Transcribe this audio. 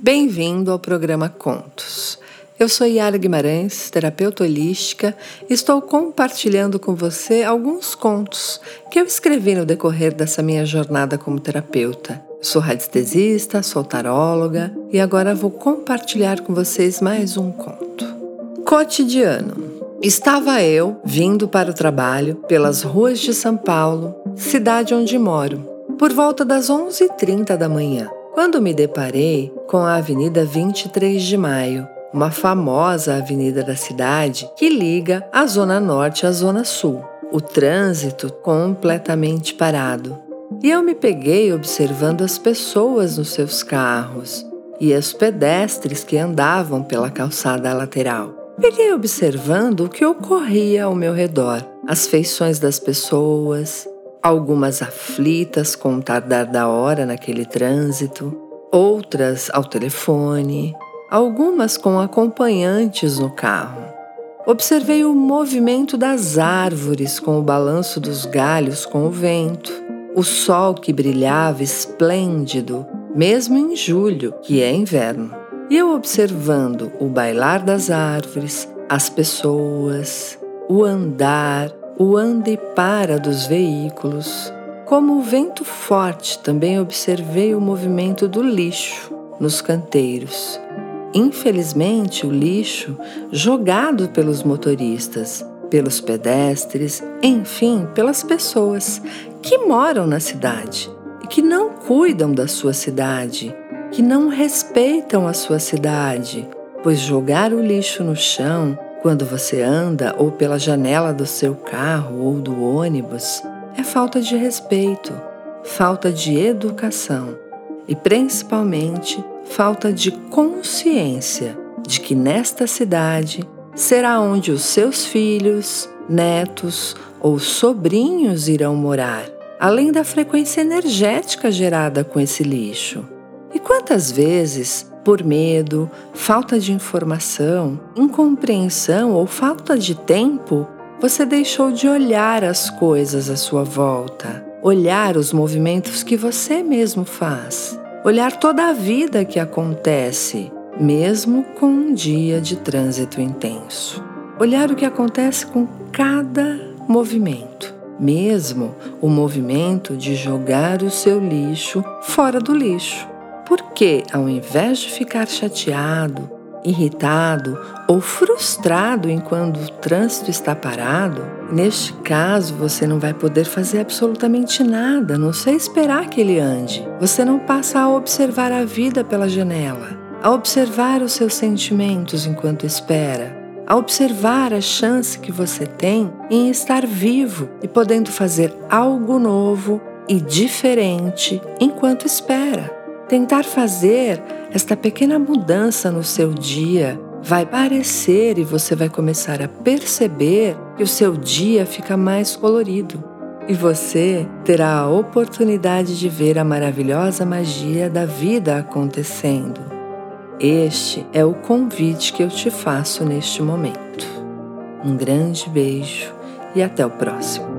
Bem-vindo ao programa Contos. Eu sou Yara Guimarães, terapeuta holística, e estou compartilhando com você alguns contos que eu escrevi no decorrer dessa minha jornada como terapeuta. Sou radiestesista, sou taróloga e agora vou compartilhar com vocês mais um conto. Cotidiano. Estava eu vindo para o trabalho pelas ruas de São Paulo, cidade onde moro, por volta das 11h30 da manhã quando me deparei com a Avenida 23 de Maio, uma famosa avenida da cidade que liga a Zona Norte à Zona Sul. O trânsito completamente parado. E eu me peguei observando as pessoas nos seus carros e os pedestres que andavam pela calçada lateral. Peguei observando o que ocorria ao meu redor, as feições das pessoas, algumas aflitas com o tardar da hora naquele trânsito, outras ao telefone, algumas com acompanhantes no carro. Observei o movimento das árvores com o balanço dos galhos com o vento, o sol que brilhava esplêndido, mesmo em julho, que é inverno. E eu observando o bailar das árvores, as pessoas, o andar, o anda e para dos veículos. Como o vento forte, também observei o movimento do lixo nos canteiros. Infelizmente, o lixo jogado pelos motoristas, pelos pedestres, enfim, pelas pessoas que moram na cidade e que não cuidam da sua cidade, que não respeitam a sua cidade, pois jogar o lixo no chão quando você anda ou pela janela do seu carro ou do ônibus, é falta de respeito, falta de educação e principalmente falta de consciência de que nesta cidade será onde os seus filhos, netos ou sobrinhos irão morar, além da frequência energética gerada com esse lixo. E quantas vezes por medo, falta de informação, incompreensão ou falta de tempo, você deixou de olhar as coisas à sua volta, olhar os movimentos que você mesmo faz, olhar toda a vida que acontece, mesmo com um dia de trânsito intenso. Olhar o que acontece com cada movimento, mesmo o movimento de jogar o seu lixo fora do lixo porque, ao invés de ficar chateado, irritado ou frustrado enquanto o trânsito está parado, neste caso você não vai poder fazer absolutamente nada, não sei esperar que ele ande. Você não passa a observar a vida pela janela, a observar os seus sentimentos enquanto espera, a observar a chance que você tem em estar vivo e podendo fazer algo novo e diferente enquanto espera. Tentar fazer esta pequena mudança no seu dia vai parecer e você vai começar a perceber que o seu dia fica mais colorido. E você terá a oportunidade de ver a maravilhosa magia da vida acontecendo. Este é o convite que eu te faço neste momento. Um grande beijo e até o próximo.